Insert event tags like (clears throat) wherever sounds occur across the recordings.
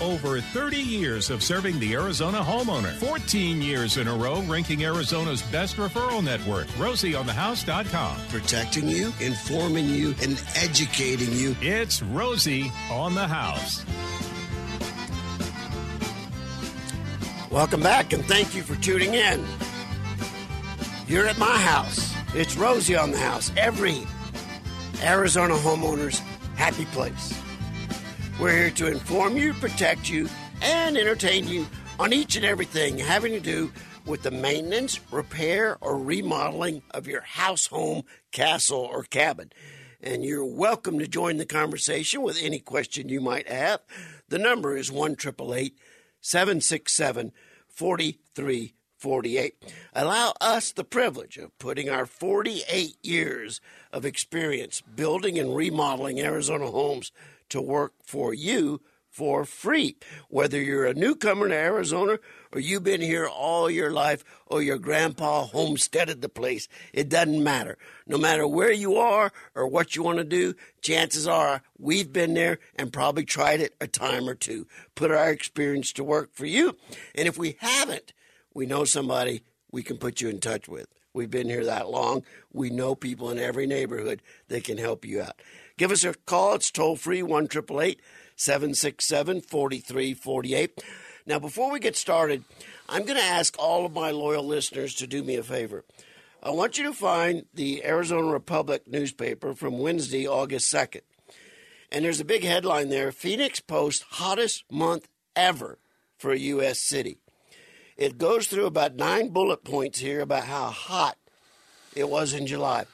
Over 30 years of serving the Arizona homeowner. 14 years in a row ranking Arizona's best referral network. Rosie on the RosieOnTheHouse.com. Protecting you, informing you, and educating you. It's Rosie on the House. Welcome back and thank you for tuning in. You're at my house. It's Rosie on the house. Every Arizona homeowner's happy place. We're here to inform you, protect you, and entertain you on each and everything having to do with the maintenance, repair, or remodeling of your house, home, castle, or cabin. And you're welcome to join the conversation with any question you might have. The number is 1 767 4348. Allow us the privilege of putting our 48 years of experience building and remodeling Arizona homes to work for you for free. Whether you're a newcomer to Arizona or you've been here all your life or your grandpa homesteaded the place, it doesn't matter. No matter where you are or what you want to do, chances are we've been there and probably tried it a time or two. Put our experience to work for you. And if we haven't, we know somebody we can put you in touch with. We've been here that long. We know people in every neighborhood that can help you out. Give us a call. It's toll free, 1 767 4348. Now, before we get started, I'm going to ask all of my loyal listeners to do me a favor. I want you to find the Arizona Republic newspaper from Wednesday, August 2nd. And there's a big headline there Phoenix Post hottest month ever for a U.S. city. It goes through about nine bullet points here about how hot it was in July.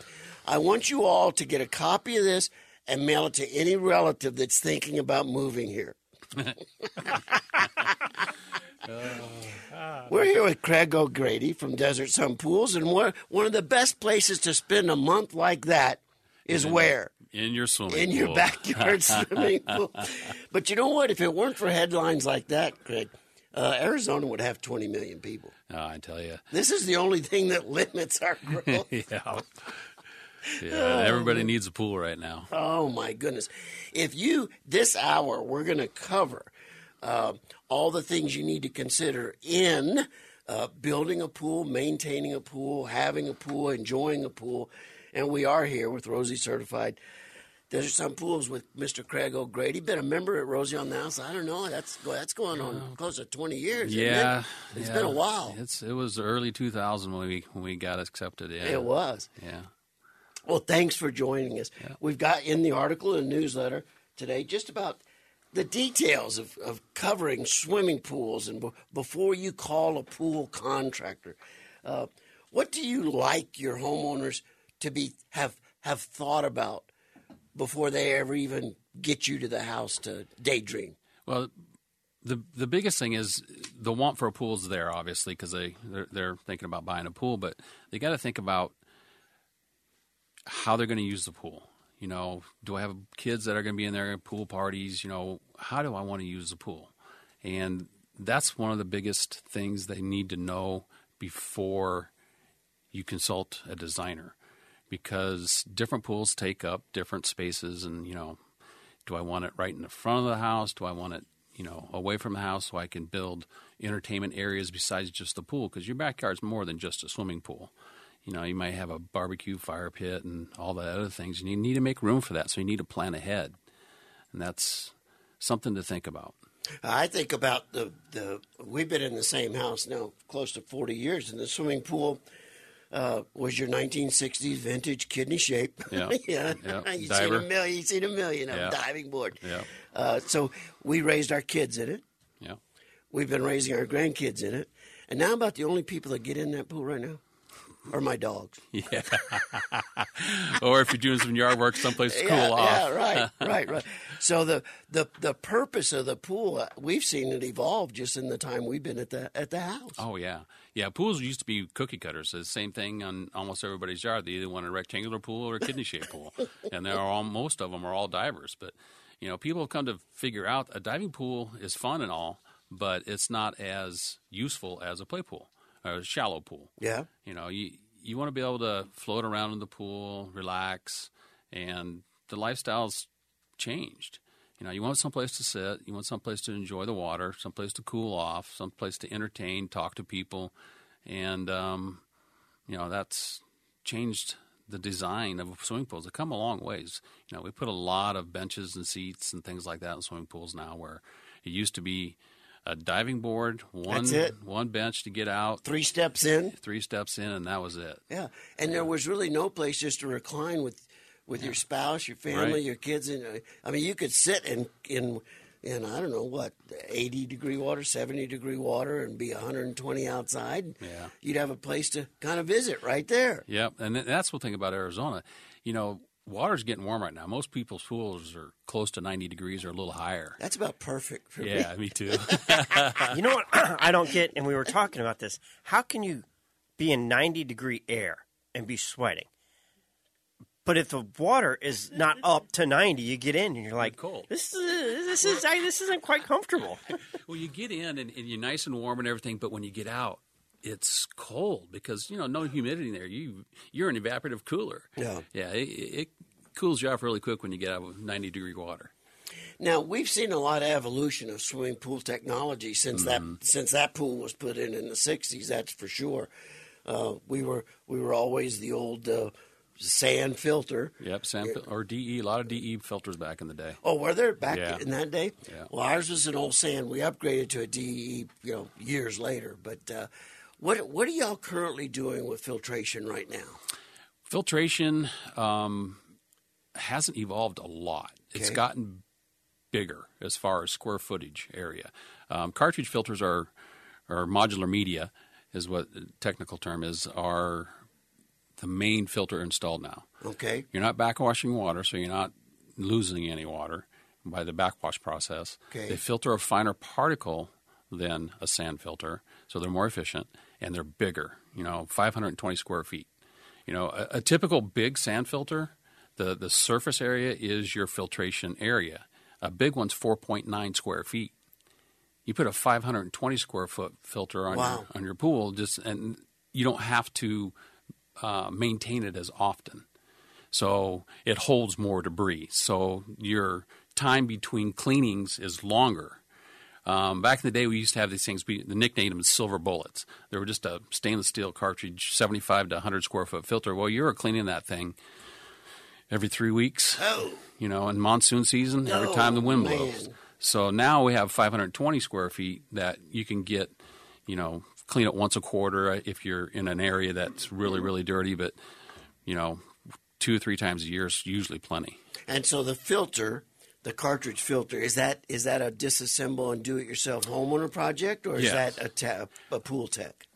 I want you all to get a copy of this and mail it to any relative that's thinking about moving here. (laughs) We're here with Craig O'Grady from Desert Sun Pools, and one of the best places to spend a month like that is in, where? In your swimming in pool. your backyard (laughs) swimming pool. But you know what? If it weren't for headlines like that, Craig, uh, Arizona would have 20 million people. Oh, I tell you. This is the only thing that limits our (laughs) growth. yeah. Yeah, (laughs) everybody needs a pool right now. Oh my goodness! If you this hour, we're going to cover uh, all the things you need to consider in uh, building a pool, maintaining a pool, having a pool, enjoying a pool, and we are here with Rosie Certified. Desert Sun Pools with Mr. Craig O'Grady. Been a member at Rosie on the House. I don't know. That's that's going on close to twenty years. Yeah, it? has yeah. been a while. It's it was early two thousand when we when we got accepted. Yeah, it was. Yeah. Well, thanks for joining us. Yeah. We've got in the article and newsletter today just about the details of, of covering swimming pools and b- before you call a pool contractor. Uh, what do you like your homeowners to be have have thought about before they ever even get you to the house to daydream? Well, the the biggest thing is the want for a pool is there, obviously, because they they're, they're, thinking about buying a pool, but they got to think about how they're going to use the pool. You know, do I have kids that are going to be in there at pool parties? You know, how do I want to use the pool? And that's one of the biggest things they need to know before you consult a designer because different pools take up different spaces and you know do i want it right in the front of the house do i want it you know away from the house so i can build entertainment areas besides just the pool because your backyard's more than just a swimming pool you know, you might have a barbecue fire pit and all the other things, and you need to make room for that. So you need to plan ahead, and that's something to think about. I think about the the. We've been in the same house now close to forty years, and the swimming pool uh, was your 1960s vintage kidney shape. (laughs) Yeah, yeah. yeah. you seen a million. You seen a million of yeah. diving board. Yeah. Uh, so we raised our kids in it. Yeah. We've been raising our grandkids in it, and now about the only people that get in that pool right now or my dogs. (laughs) Yeah. or if you're doing some yard work someplace to cool yeah, off. Yeah, right, (laughs) right, right. So the, the the purpose of the pool, we've seen it evolve just in the time we've been at the at the house. Oh yeah, yeah. Pools used to be cookie cutters. The same thing on almost everybody's yard. They either want a rectangular pool or a kidney shaped pool, (laughs) and they're all most of them are all divers. But you know, people have come to figure out a diving pool is fun and all, but it's not as useful as a play pool or a shallow pool. Yeah. You know, you you want to be able to float around in the pool, relax, and the lifestyle's changed. You know, you want someplace to sit, you want someplace to enjoy the water, someplace to cool off, someplace to entertain, talk to people, and um, you know that's changed the design of swimming pools. They've come a long ways. You know, we put a lot of benches and seats and things like that in swimming pools now, where it used to be a diving board, one one bench to get out, Three steps in. three steps in, and that was it. Yeah, and there was really no place just to recline with with your spouse, your family, Right. your kids. And uh, I mean, you could sit in in in I don't know what eighty degree water, seventy degree water, and be one hundred and twenty outside. Yeah. you'd have a place to kind of visit right there. Yep, and th- that's the thing about Arizona. You know, water's getting warm right now. Most people's pools are close to 90 degrees or a little higher. That's about perfect for me. Yeah, me too. (laughs) You know what (clears throat) I don't get, and we were talking about this. How can you be in 90 degree air and be sweating? But if the water is not up to 90, you get in and you're like, cold. This is this is I, this isn't quite comfortable. (laughs) well, you get in and, and you're nice and warm and everything, but when you get out, it's cold because you know no humidity in there. You you're an evaporative cooler. Yeah. yeah. It, it cools you off really quick when you get out of 90 degree water. Now we've seen a lot of evolution of swimming pool technology since that since that pool was put in in the '60s. That's for sure. Uh, we were we were always the old uh, sand filter. Yep, sand fil- or DE. A lot of DE filters back in the day. Oh, were there back Yeah. in that day? Yeah. Well, ours was an old sand. We upgraded to a DE, you know, years later. But uh, what what are y'all currently doing with filtration right now? Filtration um, hasn't evolved a lot. It's gotten bigger as far as square footage area. Um, cartridge filters are, or modular media, is what the technical term is, are the main filter installed now. Okay. You're not backwashing water, so you're not losing any water by the backwash process. Okay. They filter a finer particle than a sand filter, so they're more efficient and they're bigger. You know, 520 square feet. You know, a, a typical big sand filter, the the surface area is your filtration area. A big one's 4.9 square feet. You put a 520 square foot filter on Wow. your on your pool, just and you don't have to uh, maintain it as often so it holds more debris. So your time between cleanings is longer. Um, back in the day, we used to have these things. We the nicknamed them silver bullets. They were just a stainless steel cartridge, seventy-five to hundred square foot filter. Well, you were cleaning that thing every three weeks. Oh, You know, in monsoon season, every Oh, time the wind man. blows. So now we have 520 square feet that you can get, you know, clean it once a quarter if you're in an area that's really, really dirty. But, you know, two or three times a year is usually plenty. and so the filter, the cartridge filter, is that is that a disassemble and do it yourself homeowner project, or is Yeah. that a, ta- a pool tech?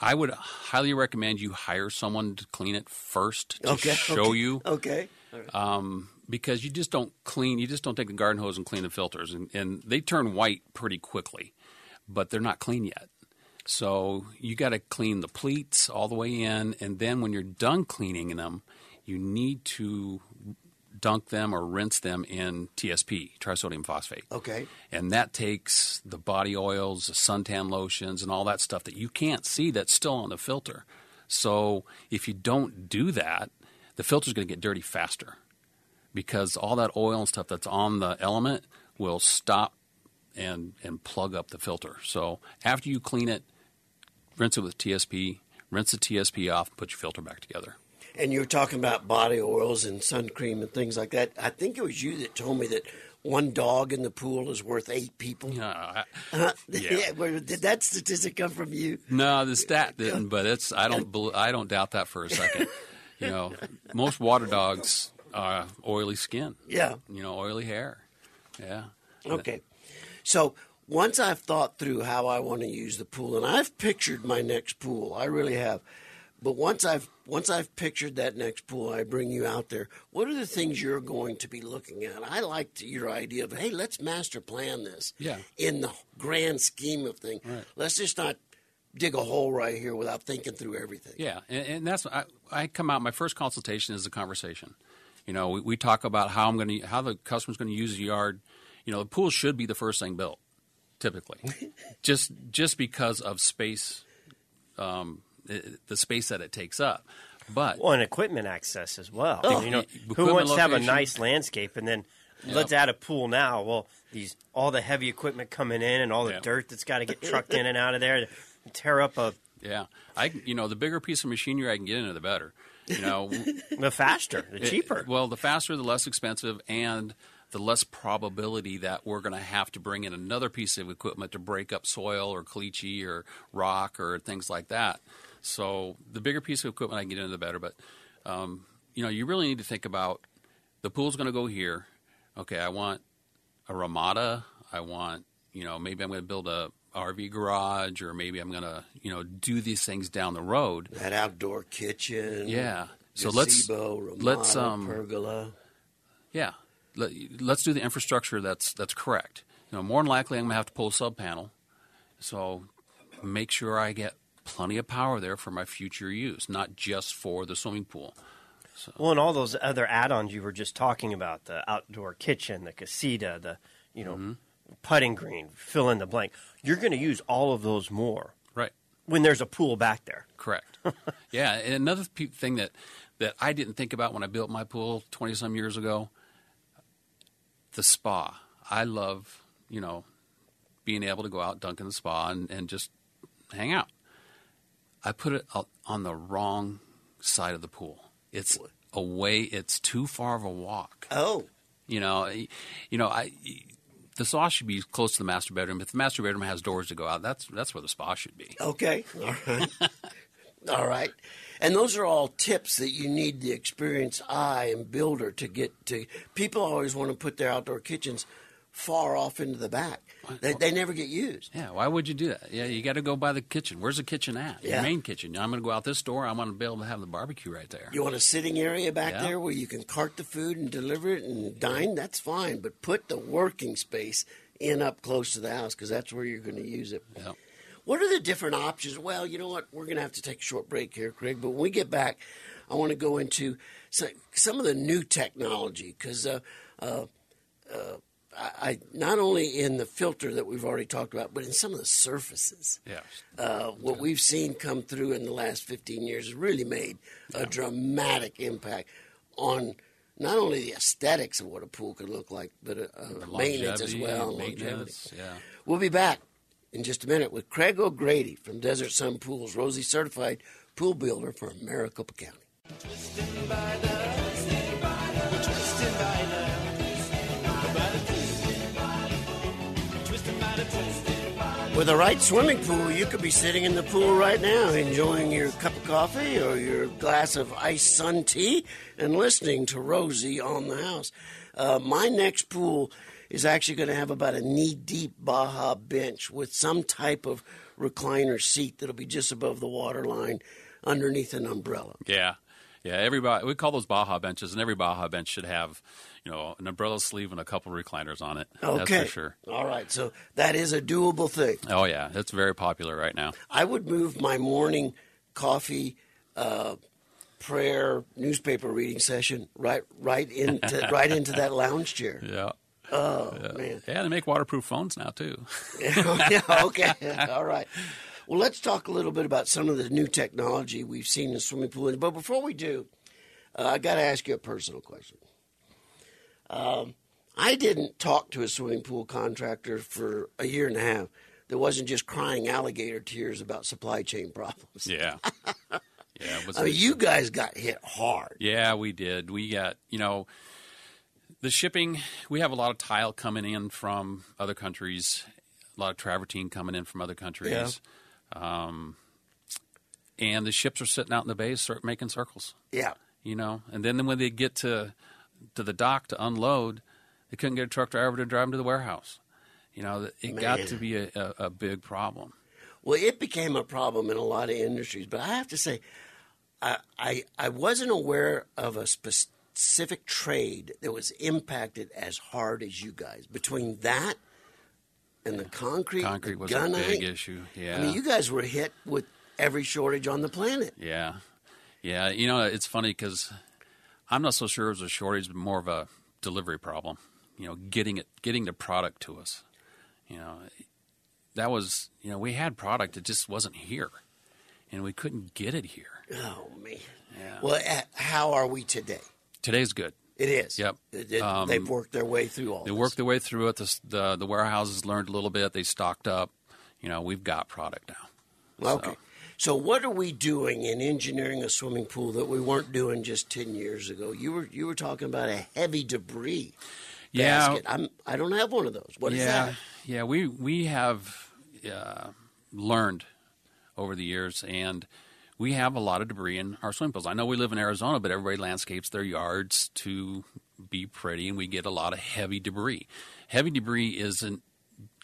I would highly recommend you hire someone to clean it first to Okay, show okay, you Okay. um, because you just don't clean. You just don't take the garden hose and clean the filters, and, and they turn white pretty quickly, but they're not clean yet. So you got to clean the pleats all the way in, and then when you're done cleaning them, you need to dunk them or rinse them in TSP, trisodium phosphate. Okay. And that takes the body oils, the suntan lotions, and all that stuff that you can't see that's still on the filter. So if you don't do that, the filter's going to get dirty faster because all that oil and stuff that's on the element will stop and and plug up the filter. So after you clean it, rinse it with TSP, rinse the TSP off, and put your filter back together. And you were talking about body oils and sun cream and things like that. I think it was you that told me that one dog in the pool is worth eight people. Know, I, Uh, (laughs) Yeah. where- did that statistic come from you? No, the stat didn't, but it's I don't I don't doubt that for a second. You know, most water dogs are oily skin. Yeah. You know, oily hair. Yeah. Okay. So once I've thought through how I want to use the pool, and I've pictured my next pool, I really have. But once I've once I've pictured that next pool, I bring you out there. What are the things you're going to be looking at? I liked your idea of hey, let's master plan this. Yeah. In the grand scheme of things, Right. let's just not dig a hole right here without thinking through everything. Yeah, and, and that's I, I come out. My first consultation is a conversation. You know, we, we talk about how I'm going to how the customer's going to use the yard. You know, the pool should be the first thing built, typically, (laughs) just just because of space, um, the space that it takes up. But Well, and equipment access as well. Oh. you know, who wants to have a nice landscape and then let's add a pool now. Well, these all the heavy equipment coming in and all the Yeah. dirt that's got to get trucked in and out of there to tear up a Yeah, I you know the bigger piece of machinery I can get into, the better. You know, (laughs) the faster, the It- cheaper. well, the faster, the less expensive, and the less probability that we're going to have to bring in another piece of equipment to break up soil or caliche or rock or things like that. So the bigger piece of equipment I can get into, the better. But um, you know, you really need to think about the pool's going to go here. Okay, I want a Ramada. I want you know maybe I'm going to build a RV garage or maybe I'm going to you know do these things down the road. That outdoor kitchen. Yeah. So let's gazebo, Ramada, let's um pergola. Yeah, Let, let's do the infrastructure that's that's correct. You know, more than likely I'm gonna have to pull a sub panel, so make sure I get plenty of power there for my future use, not just for the swimming pool. Well, and all those other add-ons you were just talking about, the outdoor kitchen, the casita, the you know Mm-hmm. putting green, fill in the blank. You're going to use all of those more Right. when there's a pool back there. Correct. (laughs) yeah, and another pe- thing that that I didn't think about when I built my pool twenty some years ago, the spa. I love you know being able to go out, dunk in the spa, and, and just hang out. I put it on the wrong side of the pool. It's away. It's too far of a walk. Oh, You know, you know, I the spa should be close to the master bedroom. If the master bedroom has doors to go out, that's that's where the spa should be. okay. (laughs) All right. all right. And those are all tips that you need the experienced eye and builder to get to. People always want to put their outdoor kitchens far off into the back. They, they never get used. Yeah, why would you do that? Yeah, you got to go by the kitchen. Where's the kitchen at? Yeah. Your main kitchen. I'm going to go out this door. I want to be able to have the barbecue right there. You want a sitting area back Yeah. there where you can cart the food and deliver it and dine? That's fine. But put the working space in up close to the house because that's where you're going to use it. Yeah. What are the different options? Well, you know what? We're going to have to take a short break here, Craig. But when we get back, I want to go into some, some of the new technology because uh, uh, uh, I, I not only in the filter that we've already talked about, but in some of the surfaces. Yeah. Uh, what we've seen come through in the last 15 years has really made a dramatic impact on not only the aesthetics of what a pool could look like, but uh, uh, maintenance as well. and longevity. Maintenance. Yeah. We'll be back in just a minute with Craig O'Grady from Desert Sun Pools, Rosie certified pool builder for Maricopa County. With the right swimming pool, you could be sitting in the pool right now, enjoying your cup of coffee or your glass of iced sun tea and listening to Rosie on the house. Uh, my next pool is actually going to have about a knee deep Baja bench with some type of recliner seat that'll be just above the water line underneath an umbrella. Yeah. Yeah. Everybody, we call those Baja benches, and every Baja bench should have, you know, an umbrella sleeve and a couple recliners on it. Okay. That's for sure. All right. So that is a doable thing. Oh, yeah. It's very popular right now. I would move my morning coffee, uh, prayer, newspaper reading session right right into (laughs) right into that lounge chair. Yeah. Oh man. Yeah. They make waterproof phones now, too. (laughs) yeah, okay. All right. Well, let's talk a little bit about some of the new technology we've seen in swimming pools. But before we do, uh, I got to ask you a personal question. Um, I didn't talk to a swimming pool contractor for a year and a half that wasn't just crying alligator tears about supply chain problems. Yeah. (laughs) Yeah. I mean, you guys got hit hard. Yeah, we did. We got, you know, the shipping, we have a lot of tile coming in from other countries, a lot of travertine coming in from other countries. Um, and the ships are sitting out in the bays cir- making circles, Yeah. you know. And then when they get to to the dock to unload, they couldn't get a truck driver to drive them to the warehouse. You know, it got to be a, a, a big problem. Well, it became a problem in a lot of industries, but I have to say, I I, I wasn't aware of a specific trade that was impacted as hard as you guys. Between that and the concrete, Concrete the was a big issue. Yeah. I mean, you guys were hit with every shortage on the planet. Yeah, yeah. You know, it's funny because I'm not so sure it was a shortage, but more of a delivery problem. You know, getting it, getting the product to us. You know, that was you know we had product, it just wasn't here, and we couldn't get it here. Oh man. Yeah. Well, how are we today? Today's good. It is. Yep. It- it- Um, they've worked their way through all They this. worked their way through it. The, the the warehouses learned a little bit. They stocked up. You know, we've got product now. Okay. So what are we doing in engineering a swimming pool that we weren't doing just ten years ago? You were you were talking about a heavy debris Yeah. basket. I'm I don't have one of those. What is yeah, that? yeah. We we have uh, learned over the years, and we have a lot of debris in our swimming pools. I know we live in Arizona, but everybody landscapes their yards to be pretty, and we get a lot of heavy debris. Heavy debris isn't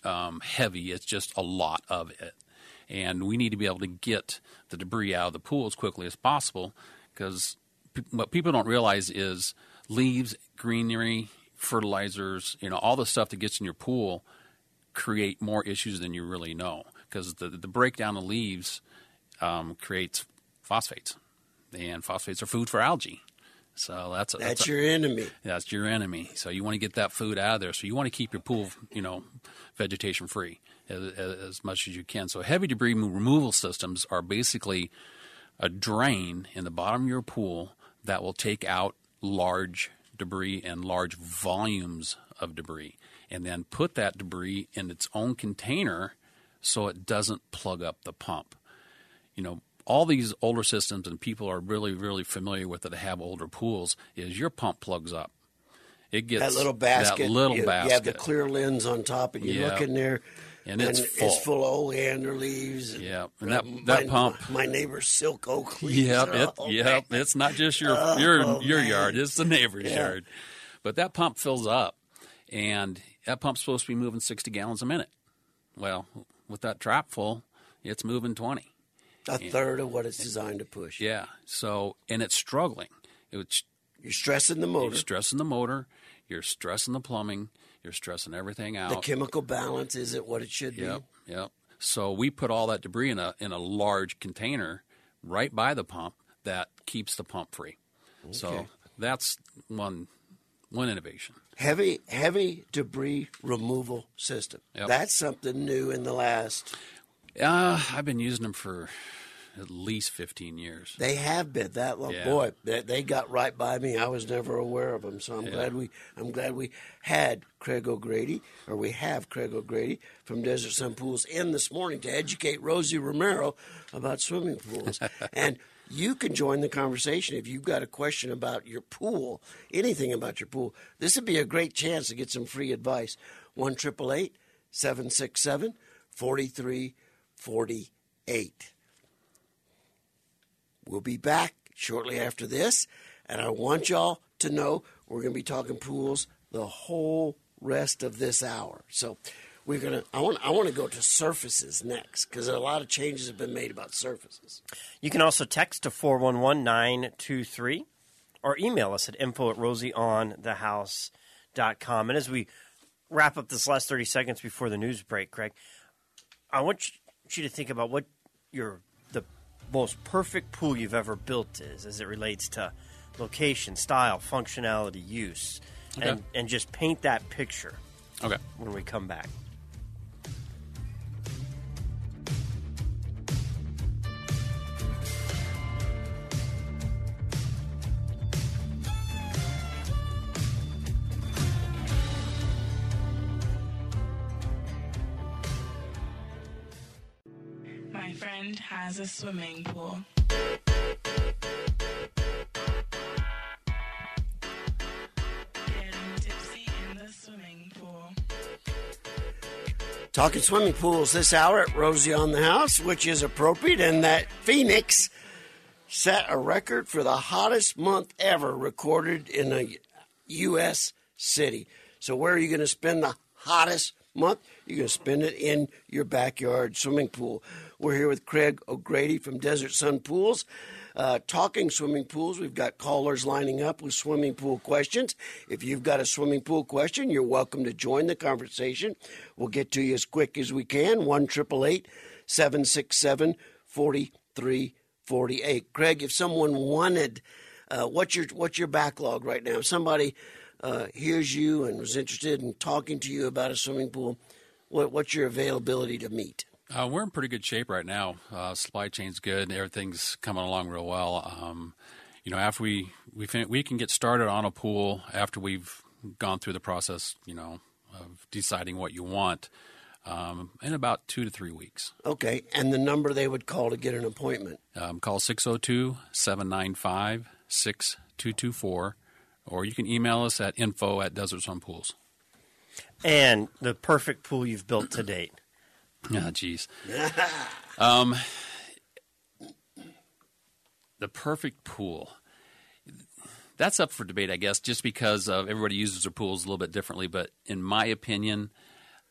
um, heavy; it's just a lot of it, and we need to be able to get the debris out of the pool as quickly as possible because pe- what people don't realize is leaves, greenery, fertilizers, you know, all the stuff that gets in your pool create more issues than you really know because the, the breakdown of leaves um, creates phosphates, and phosphates are food for algae. So that's a, That's a- your enemy. that's your enemy. So you want to get that food out of there. So you want to keep your pool, you know, vegetation free as, as, much as you can. So heavy debris removal systems are basically a drain in the bottom of your pool that will take out large debris and large volumes of debris, and then put that debris in its own container so it doesn't plug up the pump. You know, all these older systems and people are really, really familiar with it that have older pools is your pump plugs up. It gets That little basket. That little you, basket. You have the clear lens on top, and you Yeah. look in there, And it's full. it's full of oleander leaves. and- Yeah, and that- my, that pump- My neighbor's silk oak leaves. Yep, (laughs) it, all yep. It's not just your Oh, your oh, your man. yard; it's the neighbor's Yeah. yard. But that pump fills up, and that pump's supposed to be moving sixty gallons a minute. Well, with that trap full, it's moving twenty. A third of what it's designed to push. Yeah. So, and it's struggling. It's You're stressing the motor. you're stressing the motor, you're stressing the plumbing, you're stressing everything out. The chemical balance isn't what it should Yep, be. yep. So we put all that debris in a in a large container right by the pump that keeps the pump free. So that's one one innovation. Heavy, heavy debris removal system. Yep. That's something new in the last. Uh, I've been using them for at least 15 years. They have been that long. Yeah. Boy, they, they, got right by me. I was never aware of them. So I'm yeah. glad we I'm glad we had Craig O'Grady or we have Craig O'Grady from Desert Sun Pools in this morning to educate Rosie Romero about swimming pools. (laughs) and you can join the conversation if you've got a question about your pool, anything about your pool. This would be a great chance to get some free advice. 1 767 4348. We'll be back shortly after this, and I want y'all to know we're going to be talking pools the whole rest of this hour. So we're gonna. I want. I want to go to surfaces next because a lot of changes have been made about surfaces. You can also text to 411923 or email us at info at rosieonthehouse.com. And as we wrap up this last 30 seconds before the news break, Craig, I want you to think about what your the most perfect pool you've ever built is as it relates to location, style, functionality, use, and, and just paint that picture Okay. when we come back. A swimming pool. The swimming pool. Talking swimming pools this hour at Rosie on the House, which is appropriate, and that Phoenix set a record for the hottest month ever recorded in a U.S. city. So, where are you going to spend the hottest month? You're going to spend it in your backyard swimming pool. We're here with Craig O'Grady from Desert Sun Pools. Uh, talking swimming pools, we've got callers lining up with swimming pool questions. If you've got a swimming pool question, you're welcome to join the conversation. We'll get to you as quick as we can. 1 767 4348. Craig, if someone wanted, uh, what's your what's your backlog right now? If somebody uh, hears you and was interested in talking to you about a swimming pool, what, what's your availability to meet? Uh, we're in pretty good shape right now. Uh, supply chain's good, and everything's coming along real well. Um, you you know, after we we fin- we can get started on a pool after we've gone through the process, you know, of deciding what you want um, in about two to three weeks. Okay, and the number they would call to get an appointment. Um, call 602 795 6224, or you can email us at info at Desert Sun Pools. And the perfect pool you've built to date. Ah, (laughs) jeez. (laughs) um, the perfect pool. That's up for debate, I guess, just because of everybody uses their pools a little bit differently. But in my opinion,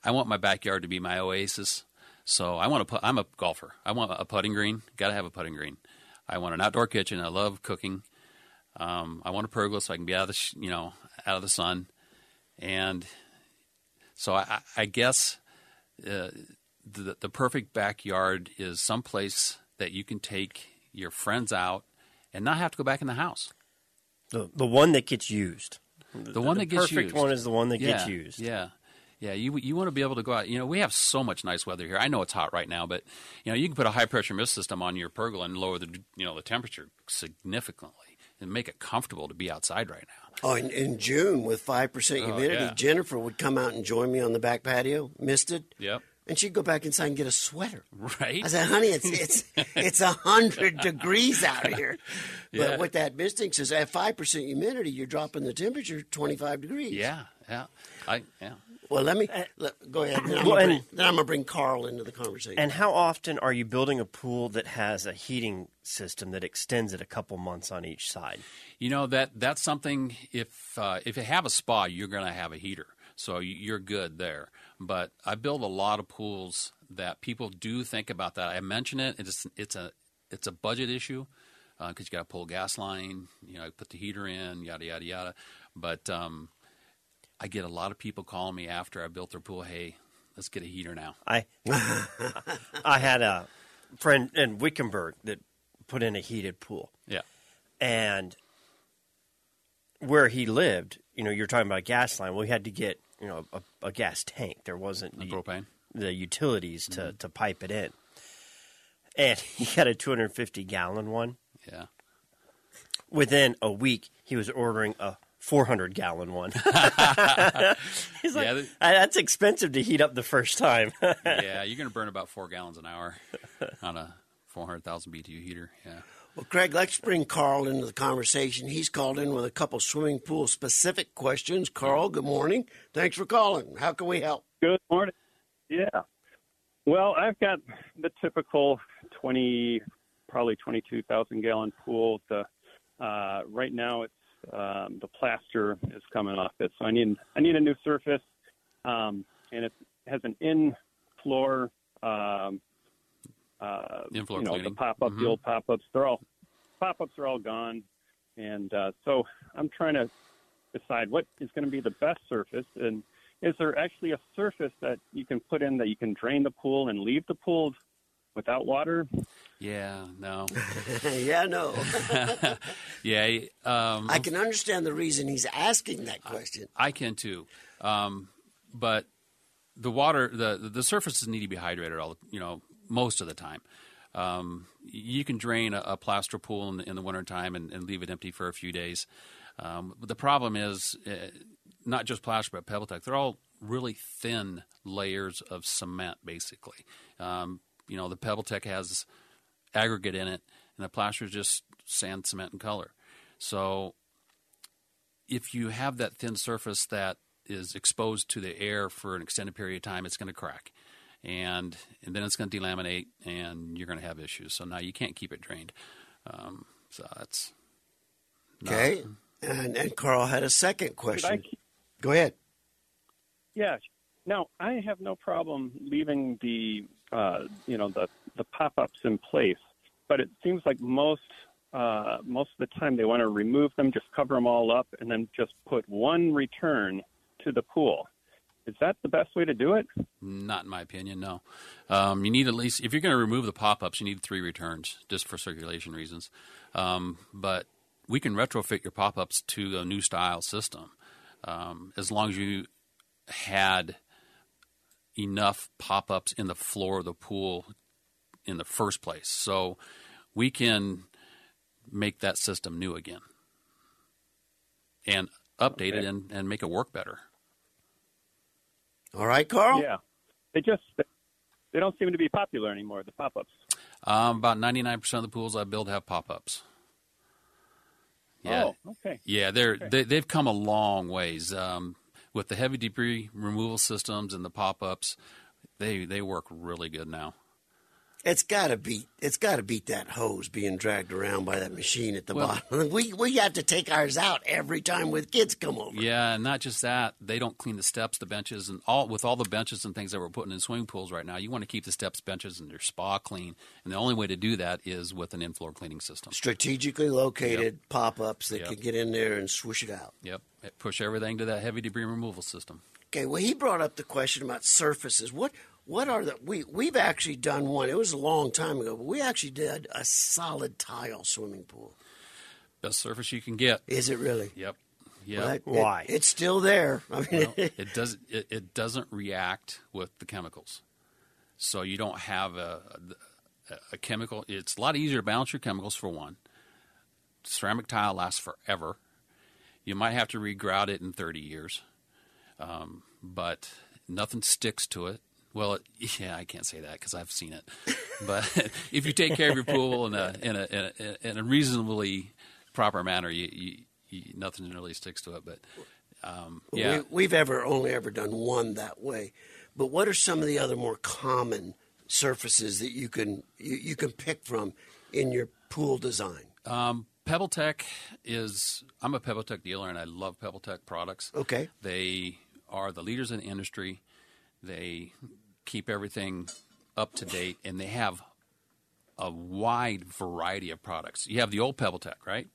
I want my backyard to be my oasis. So I want to put. I'm a golfer. I want a putting green. Got to have a putting green. I want an outdoor kitchen. I love cooking. Um, I want a pergola so I can be out of the sh- you know out of the sun, and so I, I guess uh, the the perfect backyard is someplace that you can take your friends out and not have to go back in the house. The the one that gets used. The, one that gets perfect used. one is the one that yeah, gets used. Yeah. Yeah, you you want to be able to go out. You know, we have so much nice weather here. I know it's hot right now, but you know, you can put a high pressure mist system on your pergola and lower the you know the temperature significantly and make it comfortable to be outside right now. Oh, in, in June with 5% humidity, yeah. Jennifer would come out and join me on the back patio, misted, Yep. And she'd go back inside and get a sweater. Right. I said, honey, it's it's (laughs) it's a hundred degrees out here. But Yeah. what that misting says, at five percent humidity, you're dropping the temperature twenty five degrees. yeah. Yeah. I yeah. Well, let me let, go ahead. Then I'm, Well, gonna and- bring, then I'm gonna bring Carl into the conversation. And how often are you building a pool that has a heating system that extends it a couple months on each side? You know that that's something. If uh, if you have a spa, you're going to have a heater, so you're good there. But I build a lot of pools that people do think about that. I mention it. It's it's a it's a budget issue because you got to pull a gas line, you know, put the heater in, yada yada yada. But um, I get a lot of people calling me after I built their pool. Hey, let's get a heater now. I (laughs) I had a friend in Wickenburg that put in a heated pool, Yeah, and where he lived, you know, you're talking about a gas line. We had to get you know a, a gas tank. There wasn't the propane. the utilities to to pipe it in, and (laughs) he got a 250 gallon one. Yeah. Within a week, he was ordering a 400 gallon one. (laughs) (laughs) He's like, Yeah, th- "Ah, that's expensive to heat up the first time. yeah, you're going to burn about four gallons an hour on a 400,000 BTU heater. Yeah. Well, Craig, let's bring Carl into the conversation. He's called in with a couple swimming pool specific questions. Carl, good morning. Thanks for calling. How can we help? Good morning. Yeah. Well, I've got the typical 20, probably 22,000 gallon pool. The, uh, right now, it's um, the plaster is coming off it, so I need I need a new surface, um, and it has an in floor. Um, uh, you know, cleaning. the pop up, Mhm. the old pop ups. They're all pop ups are all gone, and uh, so I'm trying to decide what is going to be the best surface and is there actually a surface that you can put in that you can drain the pool and leave the pool without water? Yeah, no. (laughs) yeah, no. (laughs) yeah, um, I can understand the reason he's asking that question. I can too. Um, but the water, the the surfaces need to be hydrated all, you know, most of the time. Um, you can drain a, a plaster pool in the, in the wintertime and, and leave it empty for a few days. Um, but the problem is uh, not just plaster, but PebbleTec. They're all really thin layers of cement, basically. Um, you know, the PebbleTec has aggregate in it, and the plaster is just sand, cement, and color. So if you have that thin surface that is exposed to the air for an extended period of time, it's going to crack, and and then it's going to delaminate, and you're going to have issues. So now you can't keep it drained. Um, so that's no. Okay. And, and Carl had a second question. keep- Go ahead. yeah. Now I have no problem leaving the uh, you know the the pop ups in place, but it seems like most uh, most of the time they want to remove them, just cover them all up, and then just put one return to the pool. Is that the best way to do it? Not in my opinion, no. Um, you need at least, if you're going to remove the pop ups, you need three returns just for circulation reasons. Um, but we can retrofit your pop ups to a new style system um, as long as you had enough pop ups in the floor of the pool in the first place. So we can make that system new again and update it and, and make it work better. All right, Carl? Yeah, they just they don't seem to be popular anymore. The pop-ups. Um, about 99% of the pools I build have pop ups. Yeah. Oh, okay. Yeah, they're they, they've come a long ways um, with the heavy debris removal systems and the pop-ups. They they work really good now. It's got to beat. It's got to beat that hose being dragged around by that machine at the Well- bottom. (laughs) We we have to take ours out every time with kids come over. Yeah, and not just that, they don't clean the steps, the benches, and all with all the benches and things that we're putting in swimming pools right now. You want to keep the steps, benches, and your spa clean, and the only way to do that is with an in-floor cleaning system. Strategically located pop-ups that Yep. can get in there and swoosh it out. Yep, push everything to that heavy debris removal system. Okay, well, he brought up the question about surfaces. What what are the we we've actually done one. It was a long time ago, but we actually did a solid tile swimming pool. Best surface you can get. Is it really? Yep. Yep. Well, it- Why? it's still there. I mean, Well, (laughs) it does it, it doesn't react with the chemicals, so you don't have a, a a chemical. It's a lot easier to balance your chemicals for one. Ceramic tile lasts forever. You might have to regrout it in thirty years, um, but nothing sticks to it. Well, (laughs) yeah, I can't say that because I've seen it. (laughs) But (laughs) if you take care of your pool in a in a in a, in a reasonably proper manner, you, you, you nothing really sticks to it. But um, yeah, we, we've ever only ever done one that way. But what are some of the other more common surfaces that you can you, you can pick from in your pool design? Um, PebbleTec is. I'm a PebbleTec dealer, and I love PebbleTec products. Okay. They are the leaders in the industry. They keep everything up to date, and they have a wide variety of products. You have the old PebbleTec, right?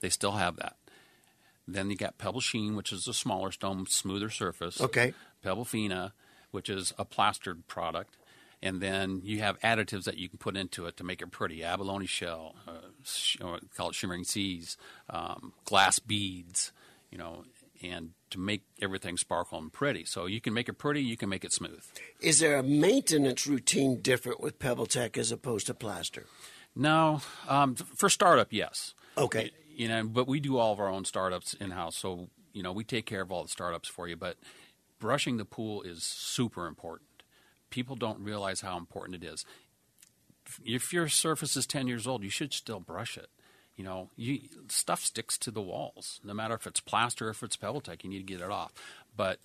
They still have that. Then you got PebbleSheen, which is a smaller stone, smoother surface. Okay. PebbleFina, which is a plastered product. And then you have additives that you can put into it to make it pretty. Abalone shell, uh, sh- call it shimmering seas, um, glass beads, you know, and to make everything sparkle and pretty. So you can make it pretty, you can make it smooth. Is there a maintenance routine different with PebbleTec as opposed to plaster? No, um, for startup, yes. Okay. You know, but we do all of our own startups in house, so you know we take care of all the startups for you. But brushing the pool is super important. People don't realize how important it is. If your surface is ten years old, you should still brush it. You know, you, stuff sticks to the walls, no matter if it's plaster or if it's PebbleTec. You need to get it off. But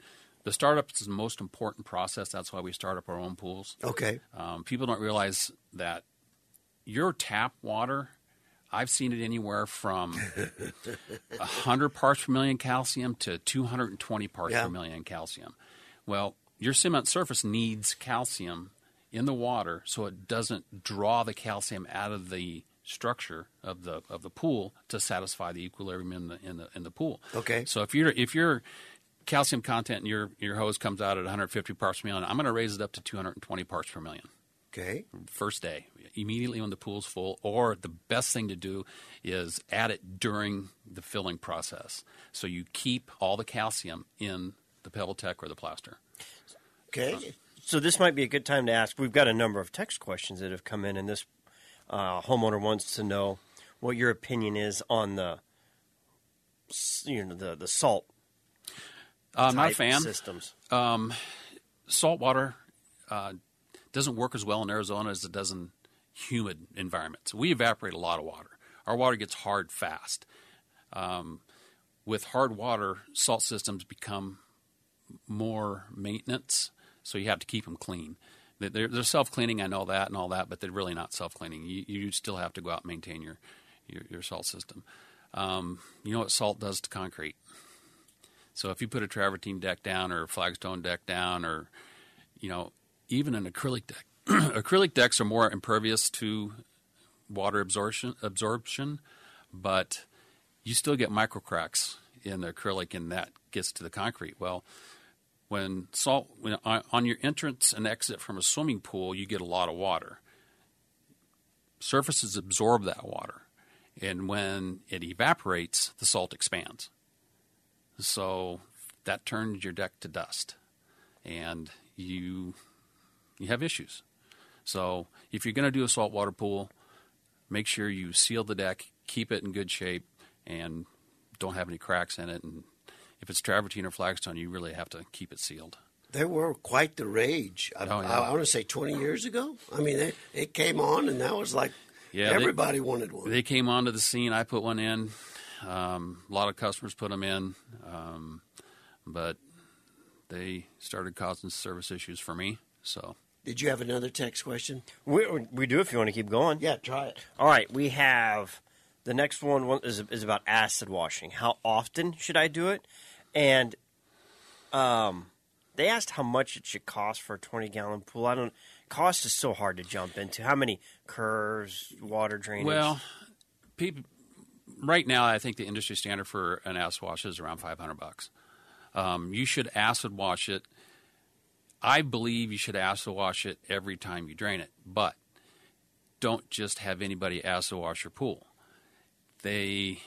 the startup is the most important process. That's why we start up our own pools. Okay. Um, people don't realize that your tap water, I've seen it anywhere from (laughs) 100 parts per million calcium to 220 parts Yeah. per million calcium. Well, your cement surface needs calcium in the water so it doesn't draw the calcium out of the structure of the of the pool to satisfy the equilibrium in the in the in the pool. Okay. So if you're if your calcium content in your your hose comes out at 150 parts per million, I'm going to raise it up to 220 parts per million Okay. first day, immediately when the pool's full. Or the best thing to do is add it during the filling process, so you keep all the calcium in the PebbleTec or the plaster. Okay. So this might be a good time to ask. We've got a number of text questions that have come in, and this uh, homeowner wants to know what your opinion is on the, you know, the the salt Uh, I'm not a fan. systems. Um, Salt water uh, doesn't work as well in Arizona as it does in humid environments. We evaporate a lot of water. Our water gets hard fast. Um, with hard water, salt systems become more maintenance, so you have to keep them clean. They- They're, they're self cleaning, I know that and all that, but they're really not self cleaning. You, you still have to go out and maintain your, your, your salt system. Um, you know what salt does to concrete? So if you put a travertine deck down or a flagstone deck down or, you know, even an acrylic deck, (clears throat) acrylic decks are more impervious to water absorption, absorption, but you still get micro cracks in the acrylic and that gets to the concrete. Well, when salt when, on, on your entrance and exit from a swimming pool, you get a lot of water. Surfaces absorb that water, and when it evaporates, the salt expands. So that turns your deck to dust, and you you have issues. So if you're going to do a saltwater pool, make sure you seal the deck keep it in good shape and don't have any cracks in it. And if it's travertine or flagstone, you really have to keep it sealed. They were quite the rage. I, Oh, yeah. I, want to say 20 years ago. I mean, it, it came on, and that was like Yeah, they- everybody wanted one. They came onto the scene. I put one in. Um, a lot of customers put them in, um, but they started causing service issues for me. So Did you have another text question? We, we do if you want to keep going. Yeah, try it. All right, we have the next one one is, is about acid washing. How often should I do it? And um, they asked how much it should cost for a 20 gallon pool. I don't. Cost is so hard to jump into. How many curves, water drainage? Well, people, right now, I think the industry standard for an acid wash is around 500 bucks. Um, you should acid wash it. I believe you should acid wash it every time you drain it, but don't just have anybody acid wash your pool. They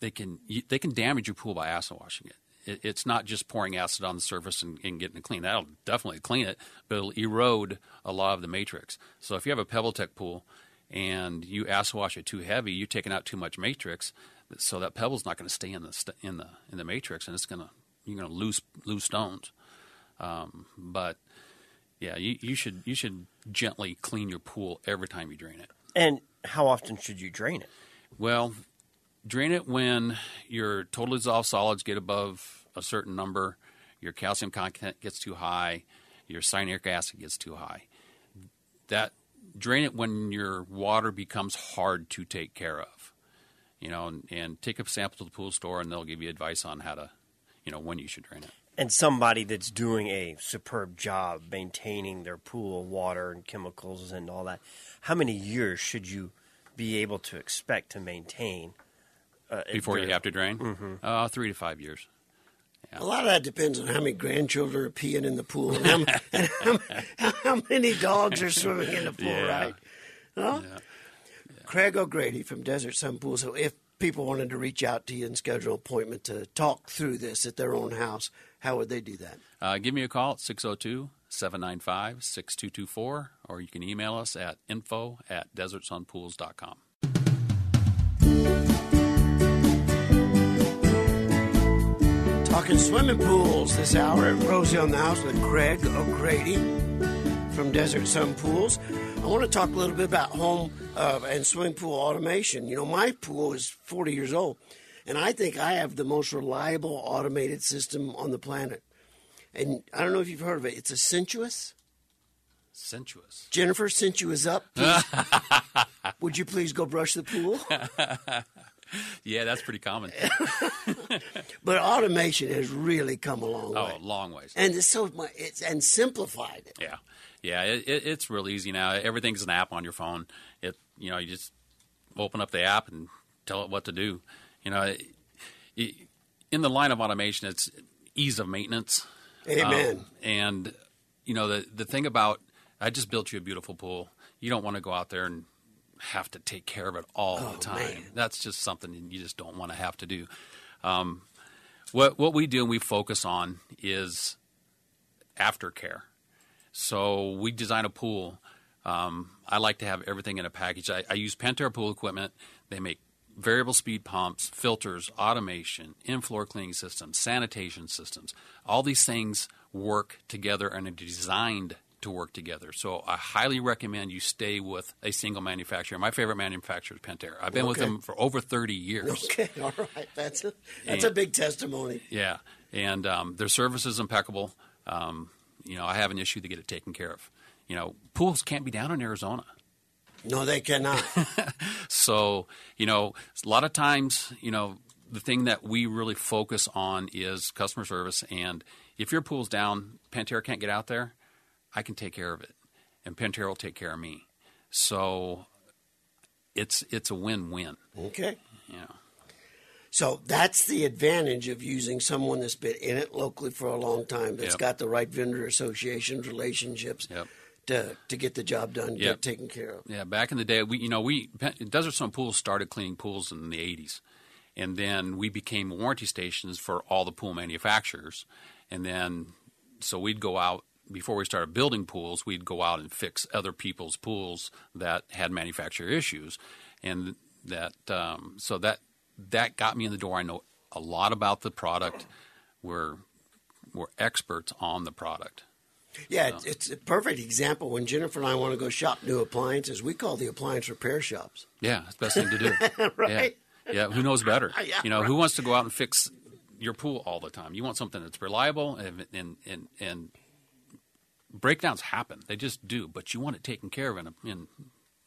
they can they can damage your pool by acid washing it. it. It's not just pouring acid on the surface and, and getting it clean. That'll definitely clean it, but it'll erode a lot of the matrix. So if you have a PebbleTec pool and you acid wash it too heavy, you're taking out too much matrix, so that pebble's not going to stay in the st- in the in the matrix, and it's going to you're going to lose lose stones. Um, but yeah, you, you should you should gently clean your pool every time you drain it. and how often should you drain it? Well, drain it when your total dissolved solids get above a certain number, your calcium content gets too high, your cyanuric acid gets too high. That drain it when your water becomes hard to take care of. You know, and, and take a sample to the pool store, and they'll give you advice on how to, you know, when you should drain it. And somebody that's doing a superb job maintaining their pool, water and chemicals and all that. How many years should you be able to expect to maintain uh, Before you have to drain, uh, three to five years. A lot of that depends on how many grandchildren are peeing in the pool and how, (laughs) and how, how many dogs are swimming in the pool, Yeah. right? Huh? Craig O'Grady from Desert Sun Pool. So if people wanted to reach out to you and schedule an appointment to talk through this at their own house, how would they do that? Uh, give me a call at 602 795 6224, or you can email us at info at desertsunpools.com. Talking swimming pools this hour at Rosie on the House with Craig O'Grady from Desert Sun Pools. I want to talk a little bit about home uh, and swimming pool automation. You know, my pool is 40 years old, and I think I have the most reliable automated system on the planet. And I don't know if you've heard of it. It's a Sensuous. Sensuous. Jennifer, since you is up, would you please go brush the pool? (laughs) Yeah, that's pretty common. (laughs) But automation has really come a long way. Oh, long ways. and it's so much. It's and simplified it. Yeah, yeah, it, it, it's real easy now. Everything's an app on your phone. It, you know, you just open up the app and tell it what to do. You know, it, it, in the line of automation, it's ease of maintenance. Amen. Um, and you know, the the thing about I just built you a beautiful pool. You don't want to go out there and have to take care of it all the time. man. That's just something you just don't want to have to do. Um, what what we do and we focus on is aftercare. So we design a pool. Um, I like to have everything in a package. I, I use Pentair pool equipment. They make variable speed pumps, filters, automation, in-floor cleaning systems, sanitation systems. All these things work together and are designed to work together. So I highly recommend you stay with a single manufacturer. My favorite manufacturer is Pentair. I've been with them for over 30 years. Okay, (laughs) all right. That's a that's a big testimony. Yeah, and um, their service is impeccable. Um, you know, I have an issue to get it taken care of. You know, pools can't be down in Arizona. No, they cannot. (laughs) So, you know, a lot of times, you know, the thing that we really focus on is customer service. And if your pool's down, Pentair can't get out there, I can take care of it, and Pentair will take care of me. So, it's it's a win-win. okay. Yeah. So that's the advantage of using someone that's been in it locally for a long time, that's Yep. got the right vendor associations, relationships Yep. to to get the job done, get Yep. it taken care of. Yeah, back in the day, we you know we Desert Sun Pools started cleaning pools in the '80s, and then we became warranty stations for all the pool manufacturers, and then so we'd go out before we started building pools, we'd go out and fix other people's pools that had manufacturer issues, and that um, so that that got me in the door. I know a lot about the product. We're we're experts on the product. Yeah, it's, it's a perfect example. When Jennifer and I want to go shop new appliances, we call the appliance repair shops. Yeah, it's the best thing to do. (laughs) Right. Yeah. yeah. Who knows better? (laughs) Yeah, you know, right. who wants to go out and fix your pool all the time? You want something that's reliable and and and, and breakdowns happen. They just do, but you want it taken care of in, a, in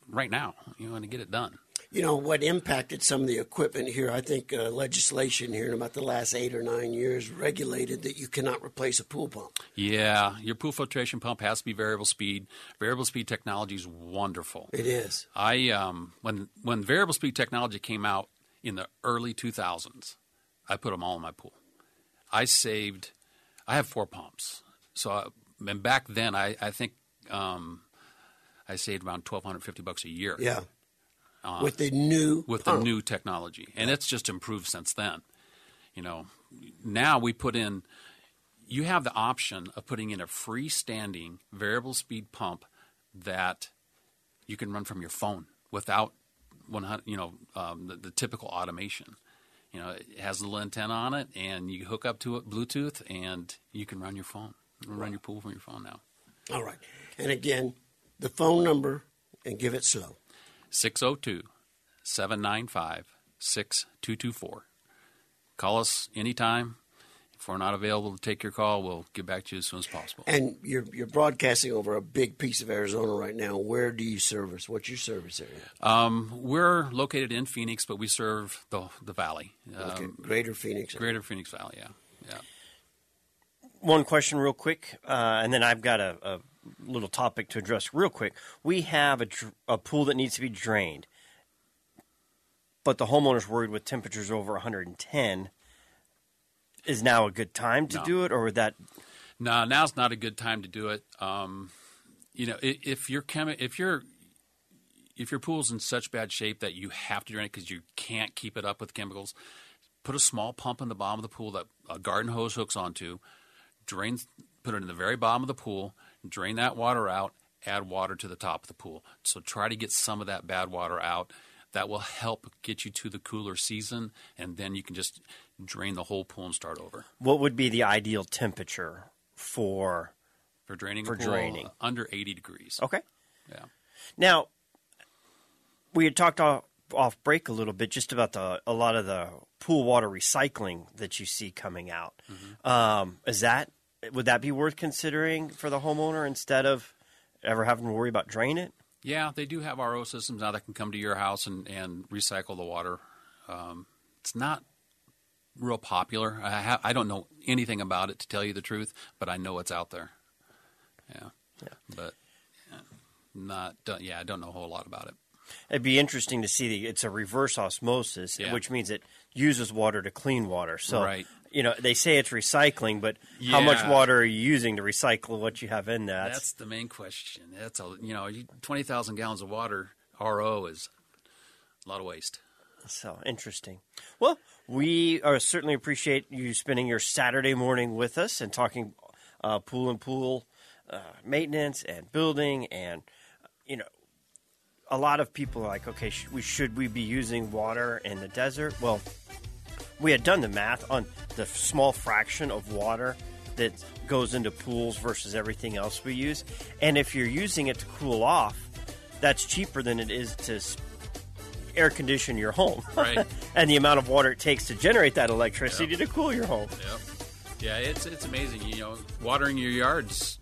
right now. You want to get it done. You know what impacted some of the equipment here? I think uh, legislation here in about the last eight or nine years regulated that you cannot replace a pool pump. Yeah, your pool filtration pump has to be variable speed. Variable speed technology is wonderful. It is. I um, when when variable speed technology came out in the early 2000s, I put them all in my pool. I saved. I have four pumps, so I, and back then I I think um, I saved around 1,250 bucks a year. Yeah. with the new Uh, with pump. the new technology, and it's just improved since then. You know, now we put in. You have the option of putting in a freestanding variable speed pump that you can run from your phone without 100. You know, um, the, the typical automation. You know, it has a little antenna on it, and you hook up to it Bluetooth, and you can run your phone, run your pool from your phone now. All right. And again, the phone number and give it slow. 602 795 6224. Call us anytime. If we're not available to take your call, we'll get back to you as soon as possible. And you're you're broadcasting over a big piece of Arizona right now. Where do you service? What's your service area? Um, we're located in Phoenix, but we serve the, the valley, Okay, um, Greater Phoenix. greater Phoenix Valley, yeah. yeah. One question, real quick, uh, and then I've got a, a little topic to address real quick. We have a, dr- a pool that needs to be drained, but the homeowner's worried with temperatures over 110. Is now a good time to No. do it, or would that? No, now's not a good time to do it. Um, you know, i- if your chemi- if your if your pool's in such bad shape that you have to drain it because you can't keep it up with chemicals, put a small pump in the bottom of the pool that a garden hose hooks onto. Drain, put it in the very bottom of the pool. Drain that water out. Add water to the top of the pool. So try to get some of that bad water out. That will help get you to the cooler season, and then you can just drain the whole pool and start over. What would be the ideal temperature for? For draining For a pool, draining. under 80 degrees. Okay. Yeah. Now, we had talked off, off break a little bit just about the a lot of the pool water recycling that you see coming out. Um, is that would that be worth considering for the homeowner instead of ever having to worry about drain it? Yeah, they do have RO systems now that can come to your house and, and recycle the water. Um, it's not real popular. I, ha- I don't know anything about it to tell you the truth, but I know it's out there. Yeah. Yeah. But yeah, not, yeah, I don't know a whole lot about it. It'd be interesting to see the it's a reverse osmosis, Yeah. which means it uses water to clean water. So, Right. You know, they say it's recycling, but how much water are you using to recycle what you have in that? That's the main question. That's a, you know, 20,000 gallons of water, RO is a lot of waste. So interesting. Well, we are certainly appreciate you spending your Saturday morning with us and talking uh, pool and pool uh, maintenance and building, and you know, a lot of people are like, okay, sh- we should we be using water in the desert? Well, we had done the math on the small fraction of water that goes into pools versus everything else we use, and if you're using it to cool off, that's cheaper than it is to air condition your home. (laughs) Right. and the amount of water it takes to generate that electricity to cool your home. Yep. Yeah, it's it's amazing. You know, watering your yards,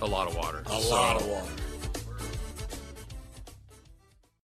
a lot of water. A So, lot of water.